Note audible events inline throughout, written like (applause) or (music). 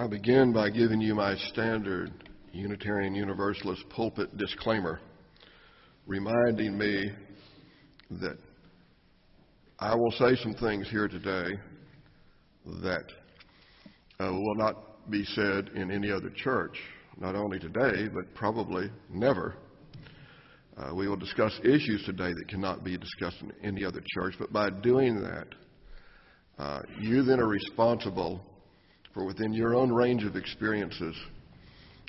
I begin by giving you my standard Unitarian Universalist pulpit disclaimer, reminding me that I will say some things here today that uh, will not be said in any other church, not only today, but probably never. Uh, we will discuss issues today that cannot be discussed in any other church, but by doing that, uh, you then are responsible for within your own range of experiences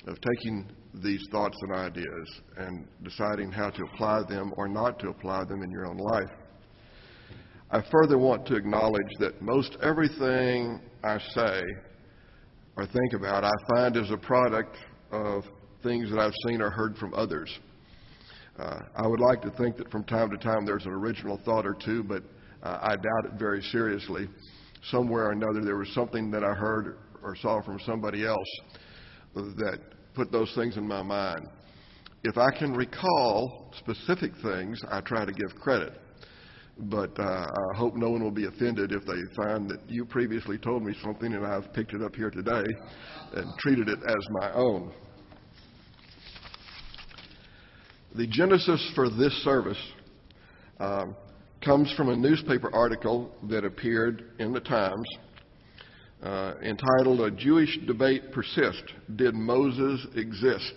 of taking these thoughts and ideas and deciding how to apply them or not to apply them in your own life. I further want to acknowledge that most everything I say or think about, I find is a product of things that I've seen or heard from others. Uh, I would like to think that from time to time there's an original thought or two, but uh, I doubt it very seriously. Somewhere or another, there was something that I heard or saw from somebody else that put those things in my mind. If I can recall specific things, I try to give credit. But uh, I hope no one will be offended if they find that you previously told me something and I've picked it up here today and treated it as my own. The genesis for this service um, comes from a newspaper article that appeared in the Times uh, entitled A Jewish Debate Persist Did Moses Exist?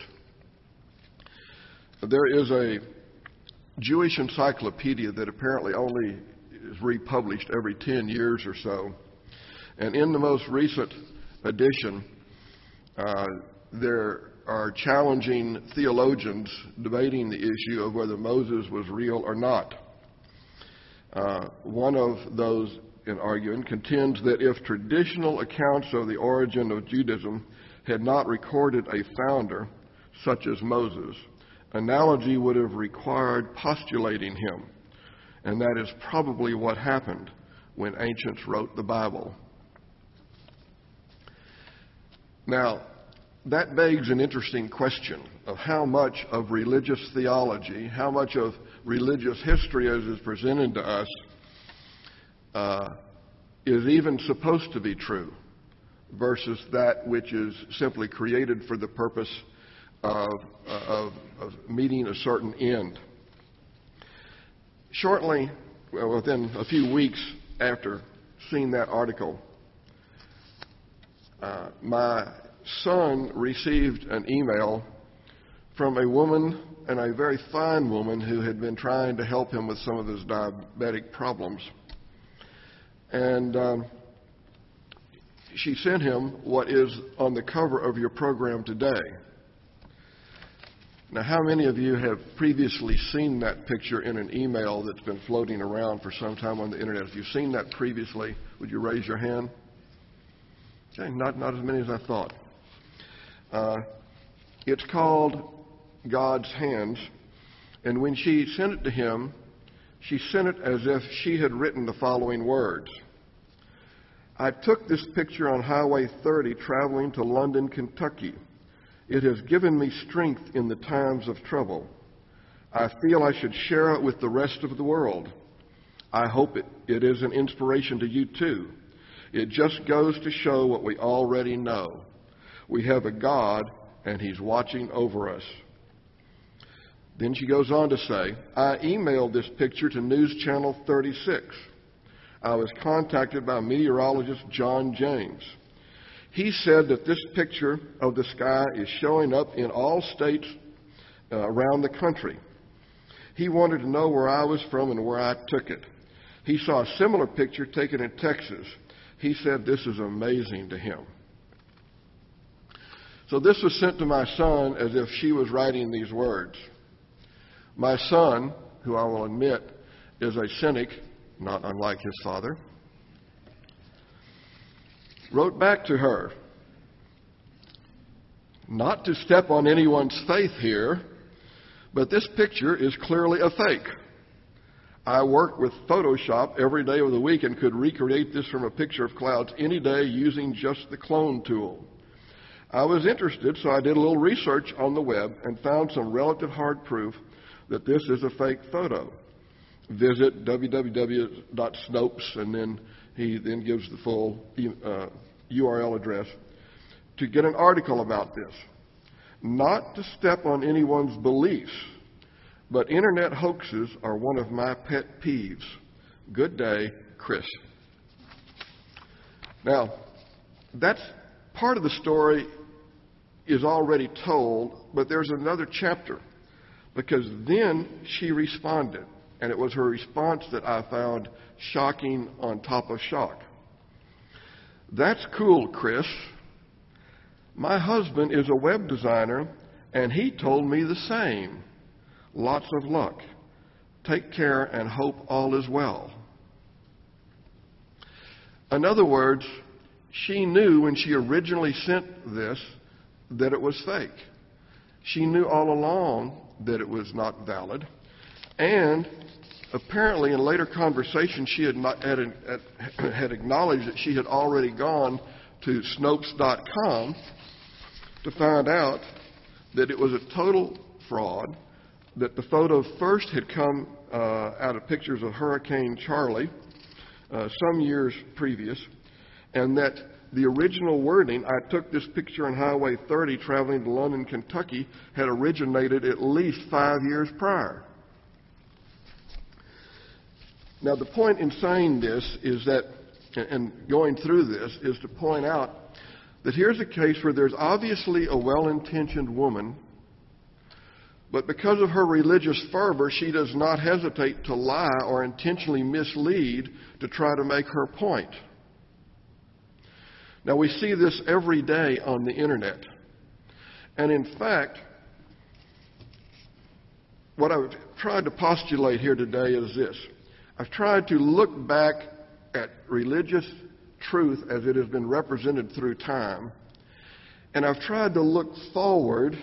There is a Jewish encyclopedia that apparently only is republished every 10 years or so. And in the most recent edition, uh, there are challenging theologians debating the issue of whether Moses was real or not. Uh, one of those in arguing contends that if traditional accounts of the origin of Judaism had not recorded a founder, such as Moses, analogy would have required postulating him. And that is probably what happened when ancients wrote the Bible. Now, that begs an interesting question of how much of religious theology, how much of religious history as is presented to us, uh, is even supposed to be true versus that which is simply created for the purpose of, of, of meeting a certain end. Shortly, well, within a few weeks after seeing that article, uh, my son received an email from a woman, and a very fine woman, who had been trying to help him with some of his diabetic problems. And um, she sent him what is on the cover of your program today. Now, how many of you have previously seen that picture in an email that's been floating around for some time on the internet? If you've seen that previously, would you raise your hand? Okay, not, not as many as I thought. Uh, it's called God's Hands, and when she sent it to him, she sent it as if she had written the following words I took this picture on Highway 30 traveling to London, Kentucky. It has given me strength in the times of trouble. I feel I should share it with the rest of the world. I hope it, it is an inspiration to you too. It just goes to show what we already know. We have a God, and He's watching over us. Then she goes on to say, I emailed this picture to News Channel 36. I was contacted by meteorologist John James. He said that this picture of the sky is showing up in all states uh, around the country. He wanted to know where I was from and where I took it. He saw a similar picture taken in Texas. He said this is amazing to him. So this was sent to my son as if she was writing these words. My son, who I will admit is a cynic, not unlike his father, wrote back to her, not to step on anyone's faith here, but this picture is clearly a fake. I work with Photoshop every day of the week and could recreate this from a picture of clouds any day using just the clone tool. I was interested, so I did a little research on the web and found some relative hard proof that this is a fake photo. Visit www.snopes, and then he then gives the full uh, URL address. to get an article about this. Not to step on anyone's beliefs, but internet hoaxes are one of my pet peeves. Good day, Chris. Now, that's part of the story is already told, but there's another chapter because then she responded, and it was her response that I found shocking on top of shock. That's cool, Chris. My husband is a web designer, and he told me the same. Lots of luck. Take care and hope all is well. In other words, she knew when she originally sent this that it was fake. She knew all along that it was not valid. And apparently, in later conversation, she had, not, had, had acknowledged that she had already gone to Snopes.com to find out that it was a total fraud, that the photo first had come uh, out of pictures of Hurricane Charley uh, some years previous, and that the original wording, I took this picture on Highway 30 traveling to London, Kentucky, had originated at least five years prior. Now, the point in saying this is that, and going through this, is to point out that here's a case where there's obviously a well intentioned woman, but because of her religious fervor, she does not hesitate to lie or intentionally mislead to try to make her point. Now, we see this every day on the internet. And in fact, what I've tried to postulate here today is this I've tried to look back at religious truth as it has been represented through time, and I've tried to look forward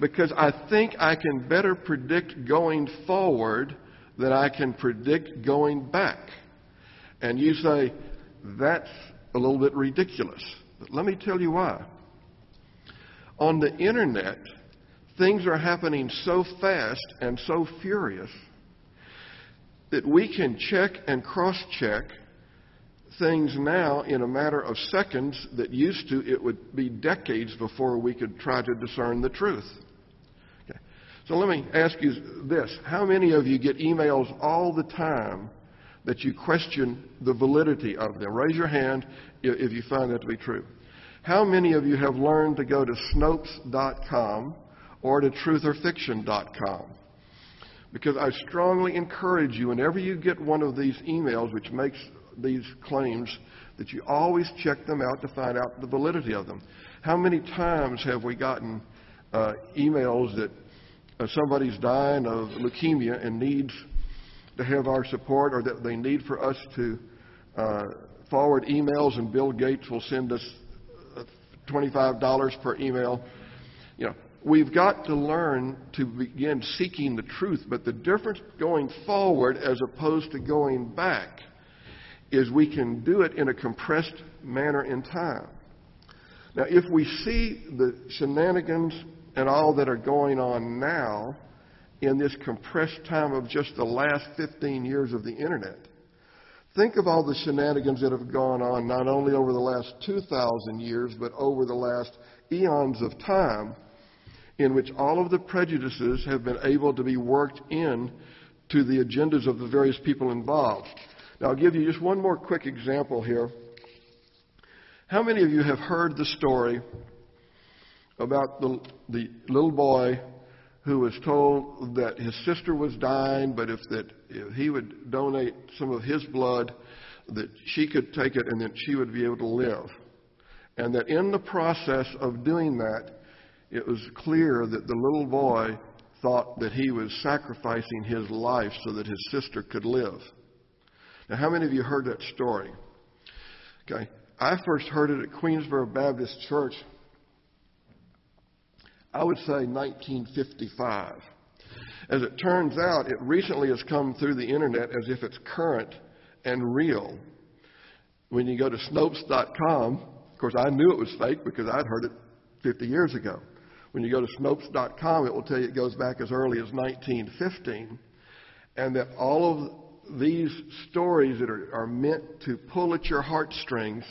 because I think I can better predict going forward than I can predict going back. And you say, that's a little bit ridiculous. But let me tell you why. On the internet, things are happening so fast and so furious that we can check and cross check things now in a matter of seconds that used to it would be decades before we could try to discern the truth. Okay. So let me ask you this. How many of you get emails all the time that you question the validity of them. Raise your hand if you find that to be true. How many of you have learned to go to Snopes.com or to truthorfiction.com? Because I strongly encourage you, whenever you get one of these emails which makes these claims, that you always check them out to find out the validity of them. How many times have we gotten uh, emails that uh, somebody's dying of leukemia and needs to have our support or that they need for us to uh, forward emails, and Bill Gates will send us uh, $25 per email. You know, we've got to learn to begin seeking the truth, but the difference going forward as opposed to going back is we can do it in a compressed manner in time. Now, if we see the shenanigans and all that are going on now, in this compressed time of just the last 15 years of the internet. Think of all the shenanigans that have gone on not only over the last 2,000 years, but over the last eons of time in which all of the prejudices have been able to be worked in to the agendas of the various people involved. Now, I'll give you just one more quick example here. How many of you have heard the story about the, the little boy who was told that his sister was dying, but if that if he would donate some of his blood, that she could take it and that she would be able to live. And that in the process of doing that, it was clear that the little boy thought that he was sacrificing his life so that his sister could live. Now, how many of you heard that story? Okay. I first heard it at Queensboro Baptist Church I would say 1955. As it turns out, it recently has come through the internet as if it's current and real. When you go to Snopes.com, of course, I knew it was fake because I'd heard it 50 years ago. When you go to Snopes.com, it will tell you it goes back as early as 1915, and that all of these stories that are, are meant to pull at your heartstrings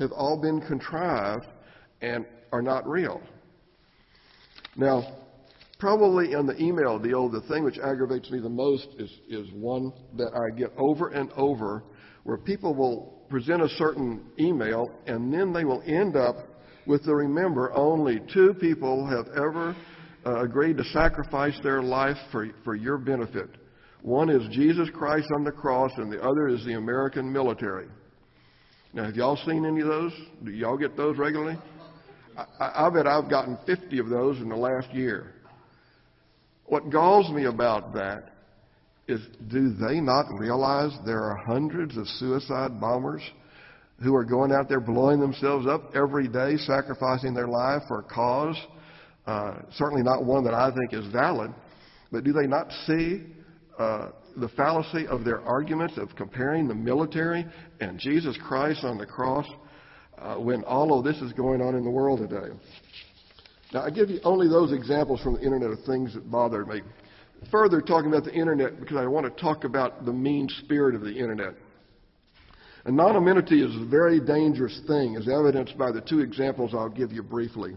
have all been contrived and are not real. Now, probably in the email deal, the thing which aggravates me the most is, is one that I get over and over where people will present a certain email and then they will end up with the remember only two people have ever uh, agreed to sacrifice their life for, for your benefit. One is Jesus Christ on the cross, and the other is the American military. Now, have y'all seen any of those? Do y'all get those regularly? I, I bet I've gotten 50 of those in the last year. What galls me about that is do they not realize there are hundreds of suicide bombers who are going out there blowing themselves up every day, sacrificing their life for a cause? Uh, certainly not one that I think is valid. But do they not see uh, the fallacy of their arguments of comparing the military and Jesus Christ on the cross uh, when all of this is going on in the world today? Now, I give you only those examples from the internet of things that bothered me. Further, talking about the internet, because I want to talk about the mean spirit of the internet. Anonymity is a very dangerous thing, as evidenced by the two examples I'll give you briefly.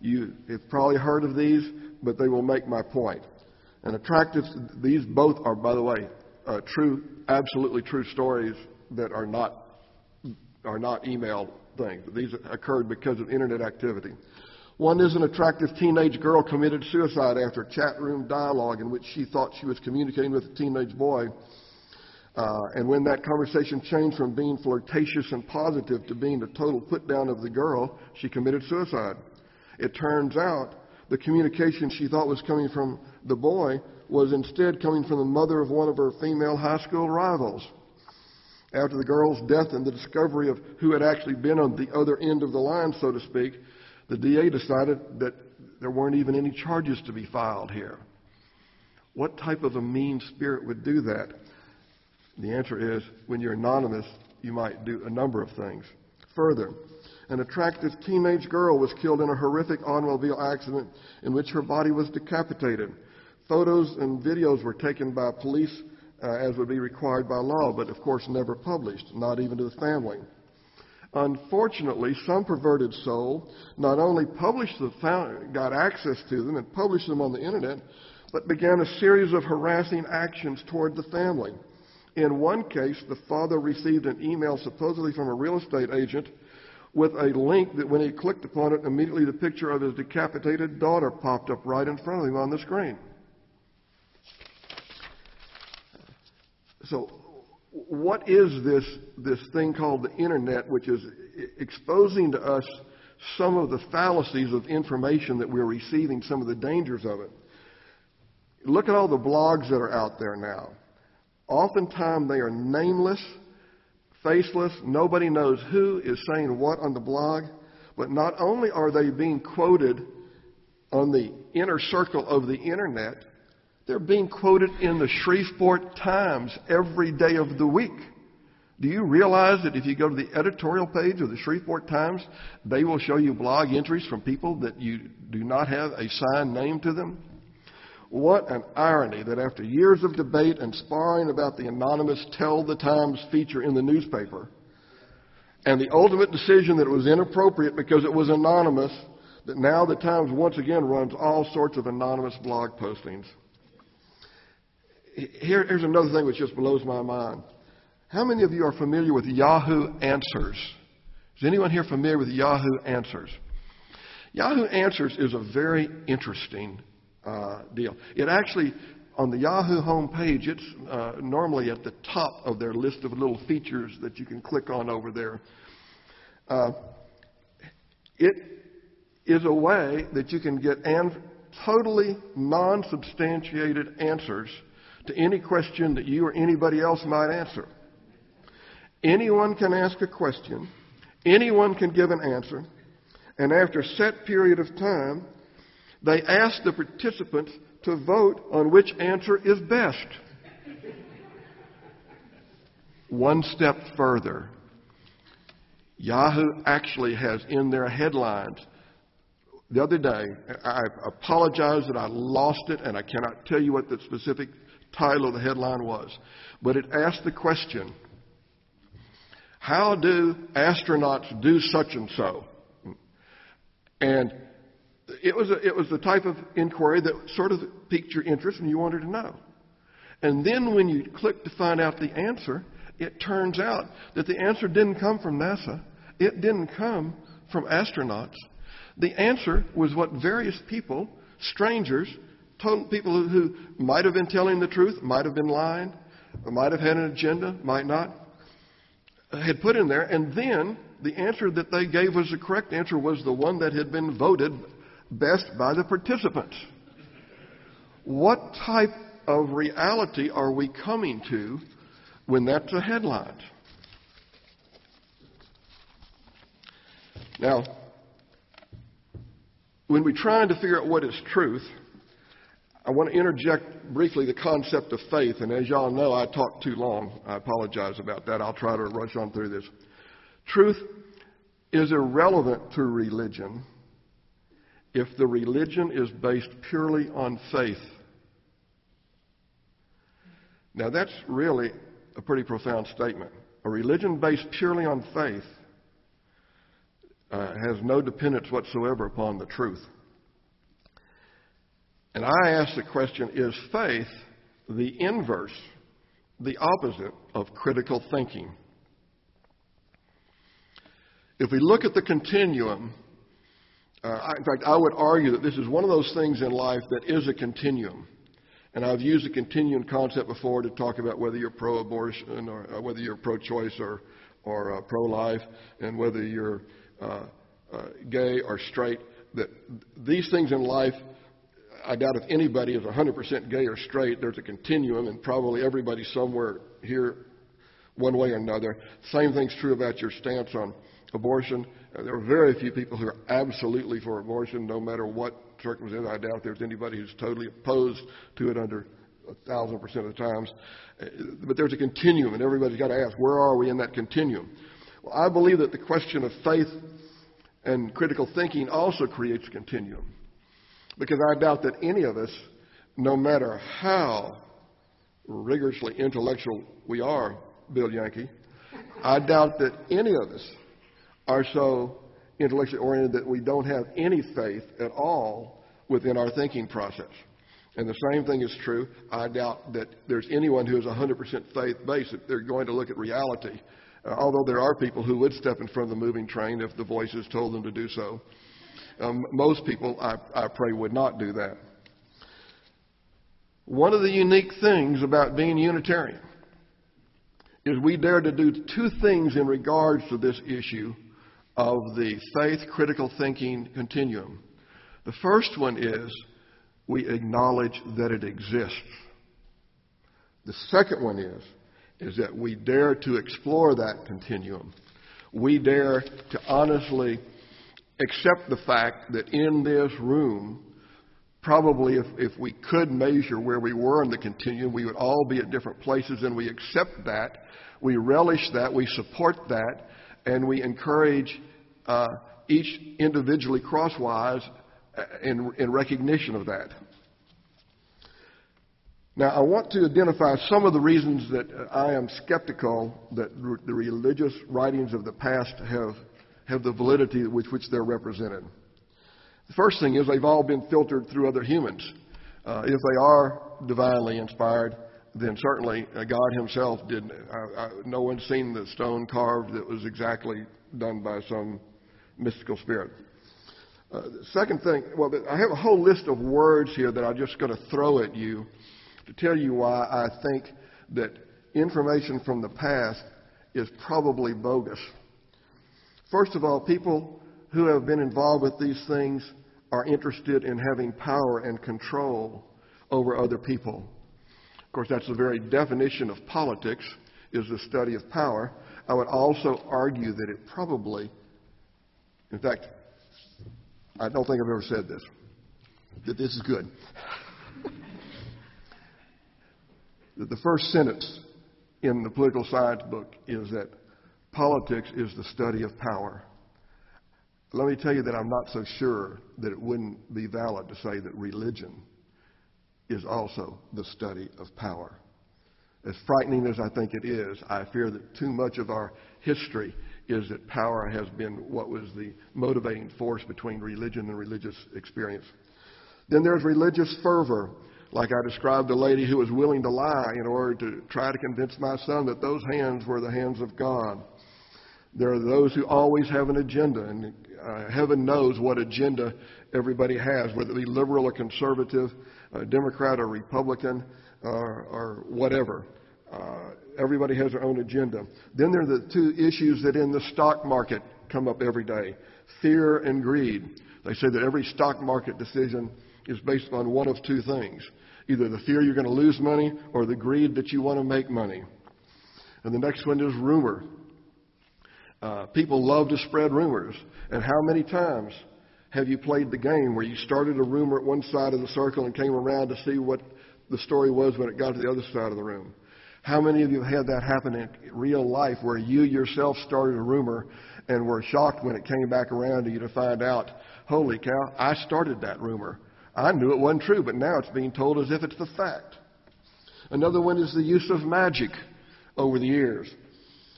You have probably heard of these, but they will make my point. And attractive, these both are, by the way, uh, true, absolutely true stories that are not are not email things. These occurred because of internet activity. One is an attractive teenage girl committed suicide after chat room dialogue in which she thought she was communicating with a teenage boy. Uh, and when that conversation changed from being flirtatious and positive to being a total put down of the girl, she committed suicide. It turns out the communication she thought was coming from the boy was instead coming from the mother of one of her female high school rivals. After the girl's death and the discovery of who had actually been on the other end of the line, so to speak, the DA decided that there weren't even any charges to be filed here. What type of a mean spirit would do that? The answer is when you're anonymous, you might do a number of things. Further, an attractive teenage girl was killed in a horrific automobile accident in which her body was decapitated. Photos and videos were taken by police uh, as would be required by law, but of course never published, not even to the family. Unfortunately, some perverted soul not only published the got access to them and published them on the internet, but began a series of harassing actions toward the family. In one case, the father received an email supposedly from a real estate agent with a link that when he clicked upon it, immediately the picture of his decapitated daughter popped up right in front of him on the screen. So, what is this, this thing called the internet, which is exposing to us some of the fallacies of information that we're receiving, some of the dangers of it? Look at all the blogs that are out there now. Oftentimes they are nameless faceless. Nobody knows who is saying what on the blog. But not only are they being quoted on the inner circle of the internet, they're being quoted in the Shreveport Times every day of the week. Do you realize that if you go to the editorial page of the Shreveport Times, they will show you blog entries from people that you do not have a signed name to them? What an irony that after years of debate and sparring about the anonymous Tell the Times feature in the newspaper, and the ultimate decision that it was inappropriate because it was anonymous, that now the Times once again runs all sorts of anonymous blog postings. Here, here's another thing which just blows my mind. How many of you are familiar with Yahoo Answers? Is anyone here familiar with Yahoo Answers? Yahoo Answers is a very interesting uh, deal. It actually, on the Yahoo homepage, it's uh, normally at the top of their list of little features that you can click on over there. Uh, it is a way that you can get an- totally non substantiated answers to any question that you or anybody else might answer. Anyone can ask a question, anyone can give an answer, and after a set period of time, they ask the participants to vote on which answer is best. One step further, Yahoo actually has in their headlines. The other day, I apologize that I lost it and I cannot tell you what the specific title of the headline was. But it asked the question How do astronauts do such and so? And it was, a, it was the type of inquiry that sort of piqued your interest and you wanted to know. And then when you click to find out the answer, it turns out that the answer didn't come from NASA. It didn't come from astronauts. The answer was what various people, strangers, people who might have been telling the truth, might have been lying, might have had an agenda, might not, had put in there. And then the answer that they gave was the correct answer was the one that had been voted best by the participants. What type of reality are we coming to when that's a headline? Now, when we're trying to figure out what is truth, I want to interject briefly the concept of faith. And as y'all know, I talked too long. I apologize about that. I'll try to rush on through this. Truth is irrelevant to religion if the religion is based purely on faith. Now, that's really a pretty profound statement. A religion based purely on faith uh, has no dependence whatsoever upon the truth. And I ask the question is faith the inverse, the opposite of critical thinking? If we look at the continuum, uh, in fact, I would argue that this is one of those things in life that is a continuum. And I've used the continuum concept before to talk about whether you're pro-abortion or uh, whether you're pro-choice or, or uh, pro-life, and whether you're uh, uh, gay or straight. That these things in life I doubt if anybody is 100% gay or straight. There's a continuum, and probably everybody somewhere here, one way or another. Same thing's true about your stance on abortion. Uh, there are very few people who are absolutely for abortion, no matter what circumstance. I doubt if there's anybody who's totally opposed to it under a thousand percent of the times. Uh, but there's a continuum, and everybody's got to ask, where are we in that continuum? Well, I believe that the question of faith and critical thinking also creates a continuum. Because I doubt that any of us, no matter how rigorously intellectual we are, Bill Yankee, I doubt that any of us are so intellectually oriented that we don't have any faith at all within our thinking process. And the same thing is true. I doubt that there's anyone who is 100% faith based, that they're going to look at reality. Uh, although there are people who would step in front of the moving train if the voices told them to do so. Um, most people, I, I pray, would not do that. One of the unique things about being Unitarian is we dare to do two things in regards to this issue of the faith critical thinking continuum. The first one is we acknowledge that it exists. The second one is is that we dare to explore that continuum. We dare to honestly accept the fact that in this room, probably if, if we could measure where we were in the continuum, we would all be at different places, and we accept that. We relish that. We support that. And we encourage uh, each individually crosswise uh, in, in recognition of that. Now, I want to identify some of the reasons that I am skeptical that the religious writings of the past have have the validity with which they're represented. The first thing is they've all been filtered through other humans. Uh, if they are divinely inspired, then certainly uh, God Himself did. Uh, uh, no one's seen the stone carved that was exactly done by some mystical spirit. Uh, second thing, well, I have a whole list of words here that I'm just going to throw at you to tell you why I think that information from the past is probably bogus. First of all, people who have been involved with these things are interested in having power and control over other people. Of course, that's the very definition of politics is the study of power. I would also argue that it probably, in fact, I don't think I've ever said this, that this is good. (laughs) that the first sentence in the political science book is that Politics is the study of power. Let me tell you that I'm not so sure that it wouldn't be valid to say that religion is also the study of power. As frightening as I think it is, I fear that too much of our history is that power has been what was the motivating force between religion and religious experience. Then there's religious fervor, like I described the lady who was willing to lie in order to try to convince my son that those hands were the hands of God. There are those who always have an agenda, and uh, heaven knows what agenda everybody has, whether it be liberal or conservative, uh, Democrat or Republican, or, or whatever. Uh, everybody has their own agenda. Then there are the two issues that in the stock market come up every day fear and greed. They say that every stock market decision is based on one of two things either the fear you're going to lose money or the greed that you want to make money. And the next one is rumor. Uh, people love to spread rumors. And how many times have you played the game where you started a rumor at one side of the circle and came around to see what the story was when it got to the other side of the room? How many of you have had that happen in real life where you yourself started a rumor and were shocked when it came back around to you to find out, holy cow, I started that rumor. I knew it wasn't true, but now it's being told as if it's the fact. Another one is the use of magic over the years.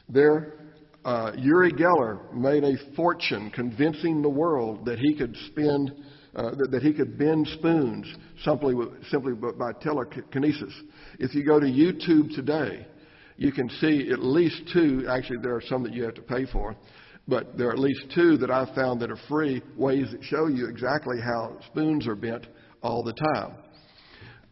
There, uh, Uri Geller made a fortune convincing the world that he could spend, uh, that, that, he could bend spoons simply, simply by telekinesis. If you go to YouTube today, you can see at least two, actually, there are some that you have to pay for, but there are at least two that I've found that are free ways that show you exactly how spoons are bent all the time.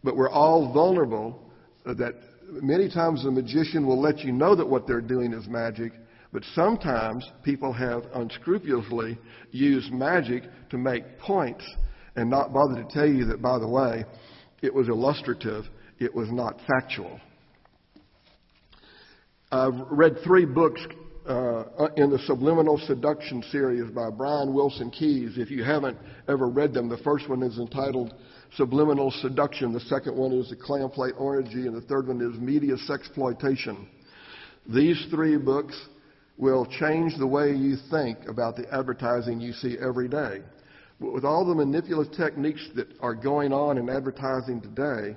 But we're all vulnerable that many times the magician will let you know that what they're doing is magic, but sometimes people have unscrupulously used magic to make points and not bother to tell you that, by the way, it was illustrative, it was not factual. I've read three books uh, in the Subliminal Seduction series by Brian Wilson Keyes. If you haven't ever read them, the first one is entitled Subliminal Seduction, the second one is The Clamplate Orgy, and the third one is Media Sexploitation. These three books will change the way you think about the advertising you see every day. With all the manipulative techniques that are going on in advertising today,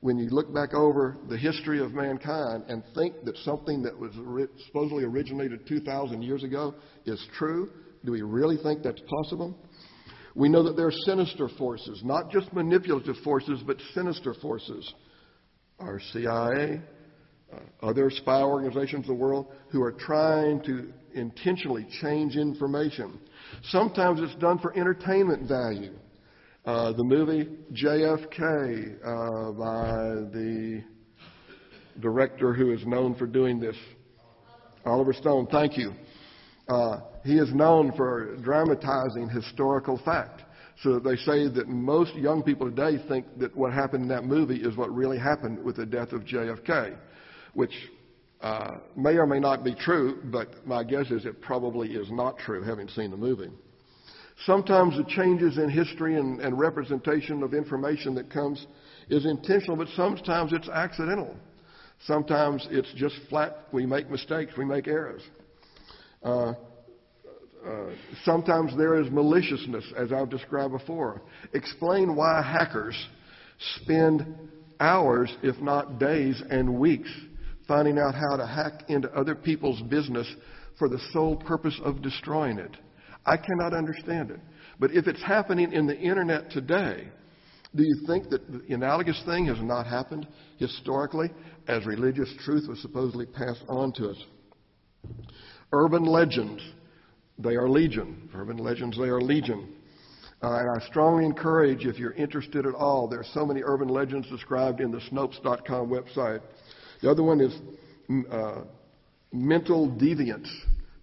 when you look back over the history of mankind and think that something that was supposedly originated 2,000 years ago is true, do we really think that's possible? We know that there are sinister forces, not just manipulative forces, but sinister forces. Our CIA, other spy organizations in the world who are trying to intentionally change information. Sometimes it's done for entertainment value. Uh, the movie JFK uh, by the director who is known for doing this, Oliver Stone. Thank you. Uh, he is known for dramatizing historical fact. So they say that most young people today think that what happened in that movie is what really happened with the death of JFK which uh, may or may not be true, but my guess is it probably is not true, having seen the movie. Sometimes the changes in history and, and representation of information that comes is intentional, but sometimes it's accidental. Sometimes it's just flat, we make mistakes, we make errors. Uh, uh, sometimes there is maliciousness, as I've described before. Explain why hackers spend hours, if not days and weeks, finding out how to hack into other people's business for the sole purpose of destroying it. I cannot understand it. But if it's happening in the internet today, do you think that the analogous thing has not happened historically as religious truth was supposedly passed on to us? Urban legends, they are legion. Urban legends, they are legion. Uh, and I strongly encourage, if you're interested at all, there are so many urban legends described in the Snopes.com website. The other one is mm, uh, mental deviance,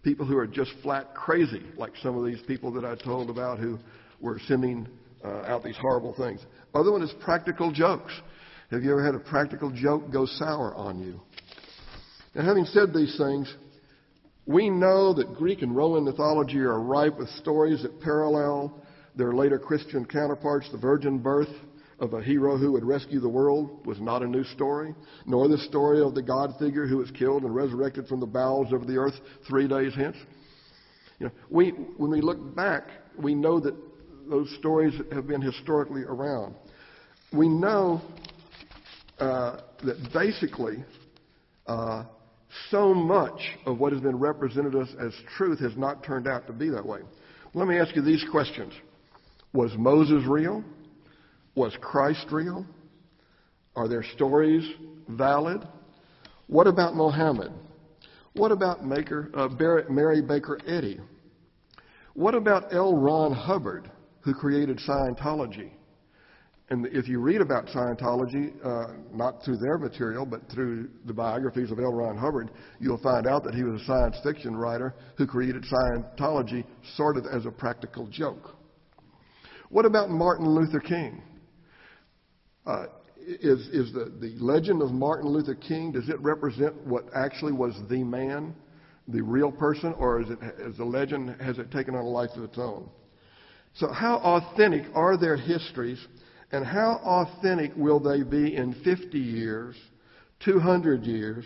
people who are just flat crazy, like some of these people that I told about who were sending uh, out these horrible things. Other one is practical jokes. Have you ever had a practical joke go sour on you? Now, having said these things, we know that Greek and Roman mythology are ripe with stories that parallel their later Christian counterparts, the virgin birth, of a hero who would rescue the world was not a new story, nor the story of the God figure who was killed and resurrected from the bowels of the earth three days hence. You know, we, when we look back, we know that those stories have been historically around. We know uh, that basically uh, so much of what has been represented us as truth has not turned out to be that way. Let me ask you these questions. Was Moses real? Was Christ real? Are their stories valid? What about Mohammed? What about Maker, uh, Mary Baker Eddy? What about L. Ron Hubbard, who created Scientology? And if you read about Scientology, uh, not through their material, but through the biographies of L. Ron Hubbard, you'll find out that he was a science fiction writer who created Scientology sort of as a practical joke. What about Martin Luther King? Uh, is is the, the legend of Martin Luther King, does it represent what actually was the man, the real person, or is it, is the legend, has it taken on a life of its own? So how authentic are their histories and how authentic will they be in 50 years, 200 years,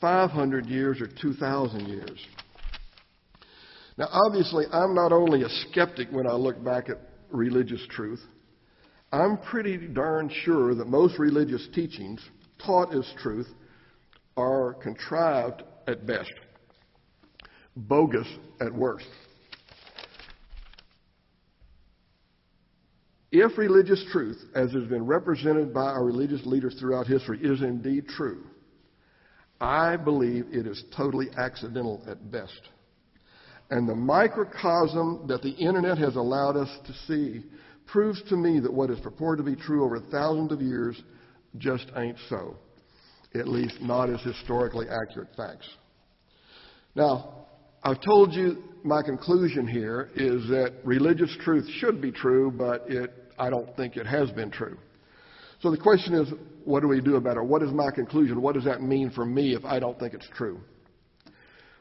500 years, or 2,000 years? Now, obviously, I'm not only a skeptic when I look back at religious truth, I'm pretty darn sure that most religious teachings taught as truth are contrived at best, bogus at worst. If religious truth, as has been represented by our religious leaders throughout history, is indeed true, I believe it is totally accidental at best. And the microcosm that the internet has allowed us to see proves to me that what is purported to be true over thousands of years just ain't so. At least not as historically accurate facts. Now, I've told you my conclusion here is that religious truth should be true, but it I don't think it has been true. So the question is, what do we do about it? What is my conclusion? What does that mean for me if I don't think it's true?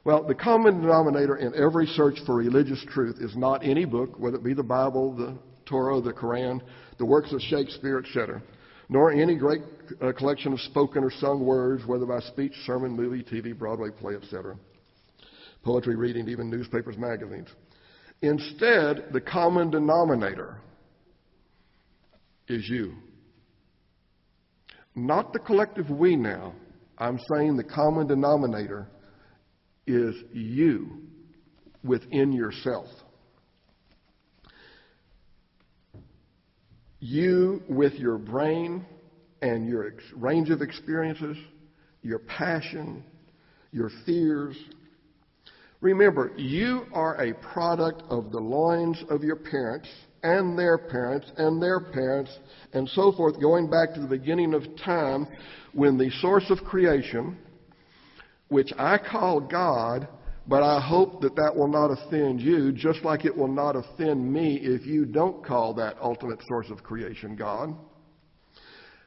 Well, the common denominator in every search for religious truth is not any book, whether it be the Bible, the Torah, the Koran, the works of Shakespeare, etc., nor any great uh, collection of spoken or sung words, whether by speech, sermon, movie, TV, Broadway play, etc., poetry, reading, even newspapers, magazines. Instead, the common denominator is you. Not the collective we now. I'm saying the common denominator is you within yourself. You with your brain and your ex- range of experiences, your passion, your fears. Remember, you are a product of the loins of your parents and their parents and their parents and so forth, going back to the beginning of time when the source of creation, which I call God, but I hope that that will not offend you, just like it will not offend me if you don't call that ultimate source of creation God.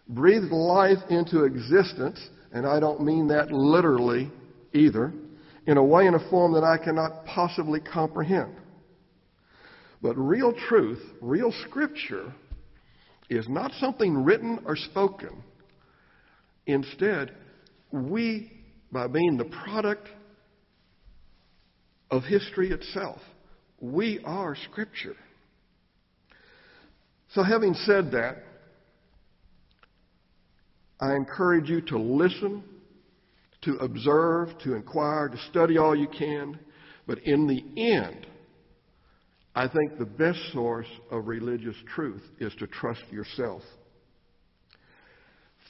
Breathed life into existence, and I don't mean that literally either, in a way and a form that I cannot possibly comprehend. But real truth, real scripture, is not something written or spoken. Instead, we, by being the product of history itself, we are scripture. So, having said that, I encourage you to listen, to observe, to inquire, to study all you can, but in the end, I think the best source of religious truth is to trust yourself.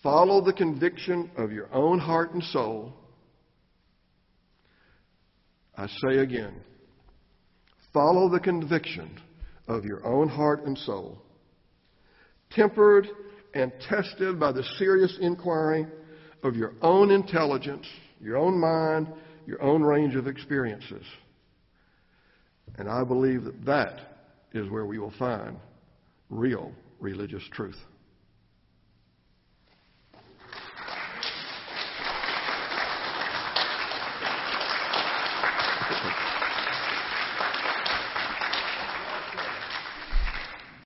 Follow the conviction of your own heart and soul. I say again, follow the conviction of your own heart and soul, tempered and tested by the serious inquiry of your own intelligence, your own mind, your own range of experiences. And I believe that that is where we will find real religious truth.